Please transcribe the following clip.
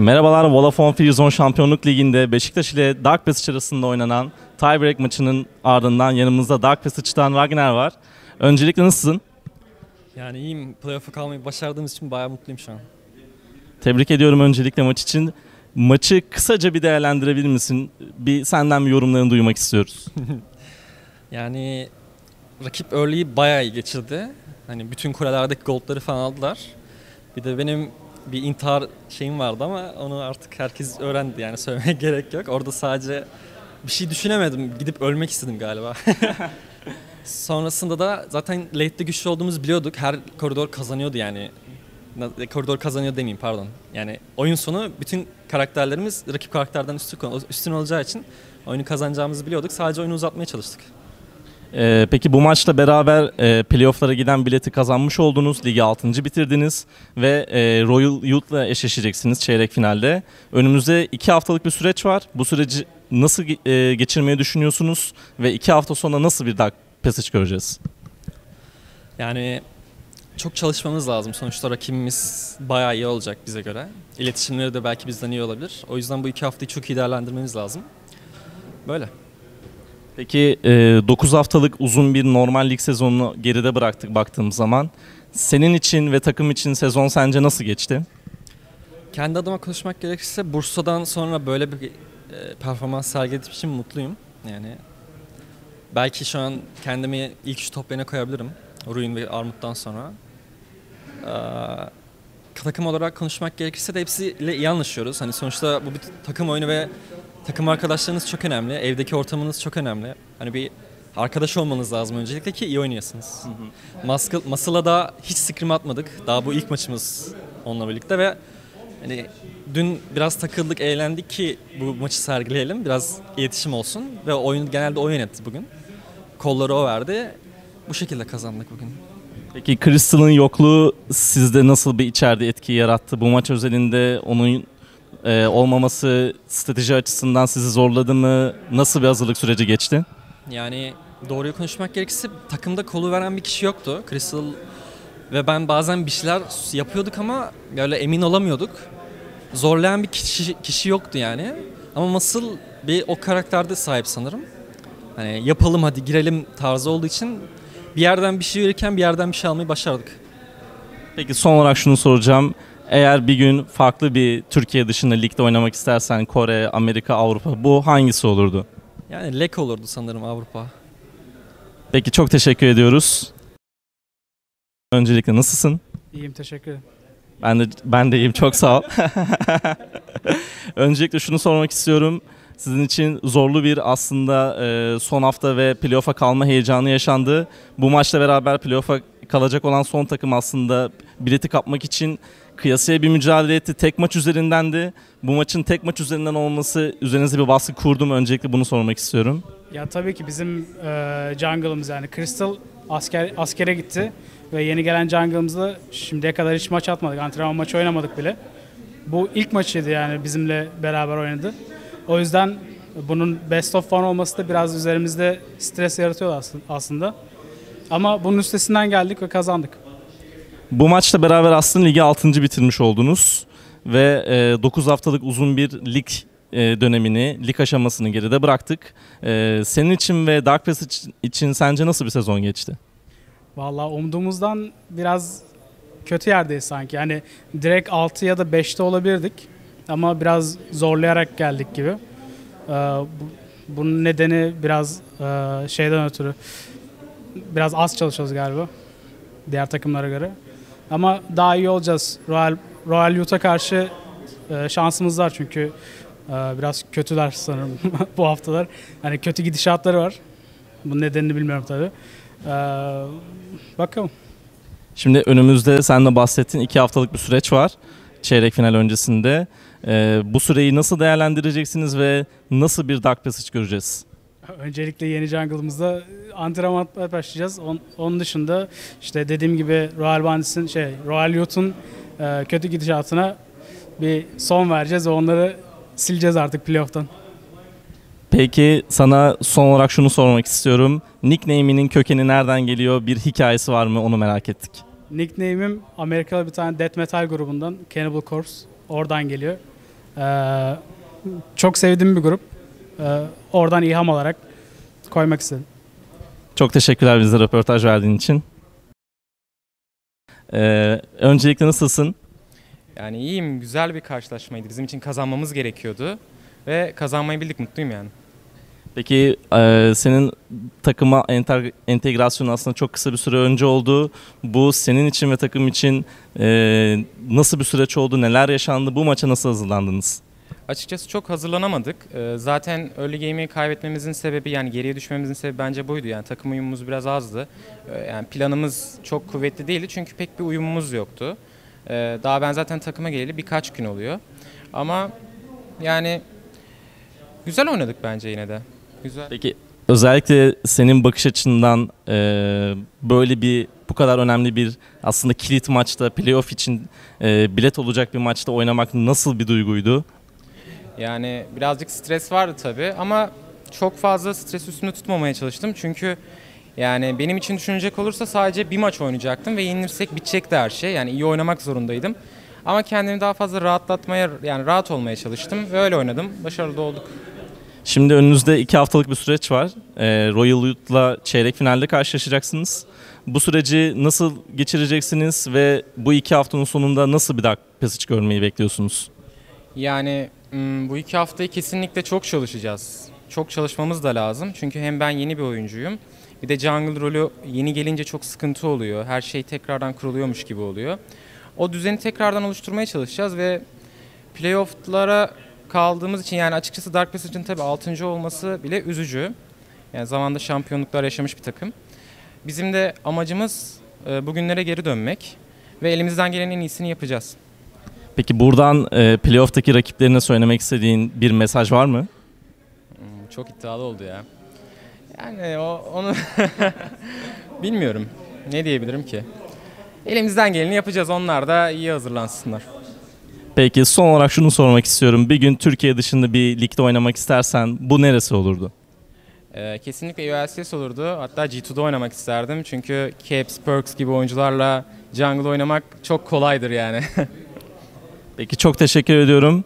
Merhabalar Vodafone Free Şampiyonluk Ligi'nde Beşiktaş ile Dark Passage arasında oynanan tiebreak maçının ardından yanımızda Dark Passage'dan Ragnar var. Öncelikle nasılsın? Yani iyiyim. Playoff'a kalmayı başardığımız için bayağı mutluyum şu an. Tebrik ediyorum öncelikle maç için. Maçı kısaca bir değerlendirebilir misin? Bir senden bir yorumlarını duymak istiyoruz. Yani rakip early'yi bayağı iyi geçirdi. Hani bütün kulelerdeki goldları falan aldılar. Bir de benim bir intihar şeyim vardı ama onu artık herkes öğrendi yani söylemeye gerek yok. Orada sadece bir şey düşünemedim. Gidip ölmek istedim galiba. Sonrasında da zaten late'de güçlü olduğumuzu biliyorduk. Her koridor kazanıyordu yani. Na- Koridor kazanıyor demeyeyim pardon. Yani oyun sonu bütün karakterlerimiz rakip karakterden üstün, üstün olacağı için oyunu kazanacağımızı biliyorduk. Sadece oyunu uzatmaya çalıştık. Ee, peki bu maçla beraber e, playofflara giden bileti kazanmış oldunuz. Ligi 6. bitirdiniz ve e, Royal Youth'la eşleşeceksiniz çeyrek finalde. Önümüzde 2 haftalık bir süreç var. Bu süreci nasıl e, geçirmeyi düşünüyorsunuz ve 2 hafta sonra nasıl bir Dark Passage göreceğiz? Yani çok çalışmamız lazım. Sonuçta rakibimiz bayağı iyi olacak bize göre. İletişimleri de belki bizden iyi olabilir. O yüzden bu iki haftayı çok iyi değerlendirmemiz lazım. Böyle. Peki 9 haftalık uzun bir normal lig sezonunu geride bıraktık baktığımız zaman. Senin için ve takım için sezon sence nasıl geçti? Kendi adıma konuşmak gerekirse Bursa'dan sonra böyle bir e, performans sergilediğim için mutluyum. Yani belki şu an kendimi ilk üç top koyabilirim. Ruin ve Armut'tan sonra. Takım olarak konuşmak gerekirse de hepsiyle iyi anlaşıyoruz. Hani sonuçta bu bir takım oyunu ve takım arkadaşlarınız çok önemli. Evdeki ortamınız çok önemli. Hani bir arkadaş olmanız lazım öncelikle ki iyi oynayasınız. Muscle'a da hiç scrim atmadık. Daha bu ilk maçımız onunla birlikte ve hani dün biraz takıldık, eğlendik ki bu maçı sergileyelim. Biraz iletişim olsun ve oyun genelde o yönetti bugün. Kolları o verdi. Bu şekilde kazandık bugün. Peki Crystal'ın yokluğu sizde nasıl bir içeride etki yarattı? Bu maç özelinde onun e, olmaması strateji açısından sizi zorladı mı? Nasıl bir hazırlık süreci geçti? Yani doğruyu konuşmak gerekirse takımda kolu veren bir kişi yoktu. Crystal ve ben bazen bir şeyler yapıyorduk ama böyle emin olamıyorduk. Zorlayan bir kişi, kişi yoktu yani. Ama Muscle bir o karakterde sahip sanırım. Hani yapalım hadi girelim tarzı olduğu için bir yerden bir şey verirken bir yerden bir şey almayı başardık. Peki son olarak şunu soracağım. Eğer bir gün farklı bir Türkiye dışında ligde oynamak istersen Kore, Amerika, Avrupa bu hangisi olurdu? Yani lek olurdu sanırım Avrupa. Peki çok teşekkür ediyoruz. Öncelikle nasılsın? İyiyim teşekkür ederim. Ben de ben de iyiyim çok sağ ol. Öncelikle şunu sormak istiyorum. Sizin için zorlu bir aslında e, son hafta ve playoff'a kalma heyecanı yaşandı. Bu maçla beraber playoff'a kalacak olan son takım aslında bileti kapmak için kıyasıya bir mücadele etti. Tek maç üzerindendi. Bu maçın tek maç üzerinden olması üzerinize bir baskı kurdu mu? Öncelikle bunu sormak istiyorum. Ya tabii ki bizim e, jungle'ımız yani Crystal asker askere gitti ve yeni gelen jungle'ımızda şimdiye kadar hiç maç atmadık. Antrenman maçı oynamadık bile. Bu ilk maçıydı yani bizimle beraber oynadı. O yüzden bunun best of one olması da biraz üzerimizde stres yaratıyor asl- aslında. Ama bunun üstesinden geldik ve kazandık. Bu maçla beraber aslında ligi 6. bitirmiş oldunuz ve 9 haftalık uzun bir lig e, dönemini, lig aşamasını geride bıraktık. E, senin için ve Dark Passage için sence nasıl bir sezon geçti? Vallahi umduğumuzdan biraz kötü yerdeyiz sanki. Yani direkt 6 ya da 5'te olabilirdik. Ama biraz zorlayarak geldik gibi. Ee, bu- bunun nedeni biraz e, şeyden ötürü. Biraz az çalışıyoruz galiba. Diğer takımlara göre. Ama daha iyi olacağız. Royal, Royal Youth'a karşı e, şansımız var çünkü e, biraz kötüler sanırım bu haftalar. Hani kötü gidişatları var. Bunun nedenini bilmiyorum tabii. Bakalım. Şimdi önümüzde sen de bahsettin 2 haftalık bir süreç var çeyrek final öncesinde. E, bu süreyi nasıl değerlendireceksiniz ve nasıl bir Dark Passage göreceğiz? Öncelikle yeni jungle'ımızda antrenman başlayacağız. On- onun dışında işte dediğim gibi Royal Bandits'in şey Royal Youth'un e, kötü gidişatına bir son vereceğiz ve onları sileceğiz artık playoff'tan. Peki sana son olarak şunu sormak istiyorum. Nickname'inin kökeni nereden geliyor? Bir hikayesi var mı? Onu merak ettik. Nickname'im Amerikalı bir tane death metal grubundan Cannibal Corpse. Oradan geliyor. Ee, çok sevdiğim bir grup. Ee, oradan ilham olarak koymak istedim. Çok teşekkürler bize röportaj verdiğin için. Ee, öncelikle nasılsın? Yani iyiyim, güzel bir karşılaşmaydı. Bizim için kazanmamız gerekiyordu ve kazanmayı bildik, mutluyum yani. Peki e, senin takıma enter, entegrasyonu aslında çok kısa bir süre önce oldu. Bu senin için ve takım için e, nasıl bir süreç oldu? Neler yaşandı? Bu maça nasıl hazırlandınız? Açıkçası çok hazırlanamadık. Ee, Zaten early game'i kaybetmemizin sebebi yani geriye düşmemizin sebebi bence buydu. Yani takım uyumumuz biraz azdı. Ee, Yani planımız çok kuvvetli değildi çünkü pek bir uyumumuz yoktu. Ee, Daha ben zaten takıma geleli birkaç gün oluyor. Ama yani güzel oynadık bence yine de. Güzel. Peki özellikle senin bakış açından e, böyle bir bu kadar önemli bir aslında kilit maçta playoff için e, bilet olacak bir maçta oynamak nasıl bir duyguydu? Yani birazcık stres vardı tabii ama çok fazla stres üstünde tutmamaya çalıştım. Çünkü yani benim için düşünecek olursa sadece bir maç oynayacaktım ve yenilirsek bitecekti her şey. Yani iyi oynamak zorundaydım. Ama kendimi daha fazla rahatlatmaya yani rahat olmaya çalıştım ve öyle oynadım. Başarılı olduk. Şimdi önünüzde iki haftalık bir süreç var. E, Royal Youth'la çeyrek finalde karşılaşacaksınız. Bu süreci nasıl geçireceksiniz ve bu iki haftanın sonunda nasıl bir Dark Passage görmeyi bekliyorsunuz? Yani hmm, bu iki haftayı kesinlikle çok çalışacağız. Çok çalışmamız da lazım. Çünkü hem ben yeni bir oyuncuyum. Bir de jungle rolü yeni gelince çok sıkıntı oluyor. Her şey tekrardan kuruluyormuş gibi oluyor. O düzeni tekrardan oluşturmaya çalışacağız ve playoff'lara kaldığımız için yani açıkçası Dark Passage'ın tabii 6. olması bile üzücü. Yani zamanda şampiyonluklar yaşamış bir takım. Bizim de amacımız e, bugünlere geri dönmek ve elimizden gelenin en iyisini yapacağız. Peki buradan e, playoff'taki rakiplerine söylemek istediğin bir mesaj var mı? Hmm, Çok iddialı oldu ya. Yani o onu bilmiyorum. Ne diyebilirim ki? Elimizden geleni yapacağız. Onlar da iyi hazırlansınlar. Peki son olarak şunu sormak istiyorum. Bir gün Türkiye dışında bir ligde oynamak istersen bu neresi olurdu? Ee, kesinlikle ULCS olurdu. Hatta G2'da oynamak isterdim. Çünkü Caps, Perks gibi oyuncularla jungle oynamak çok kolaydır yani. Peki çok teşekkür ediyorum.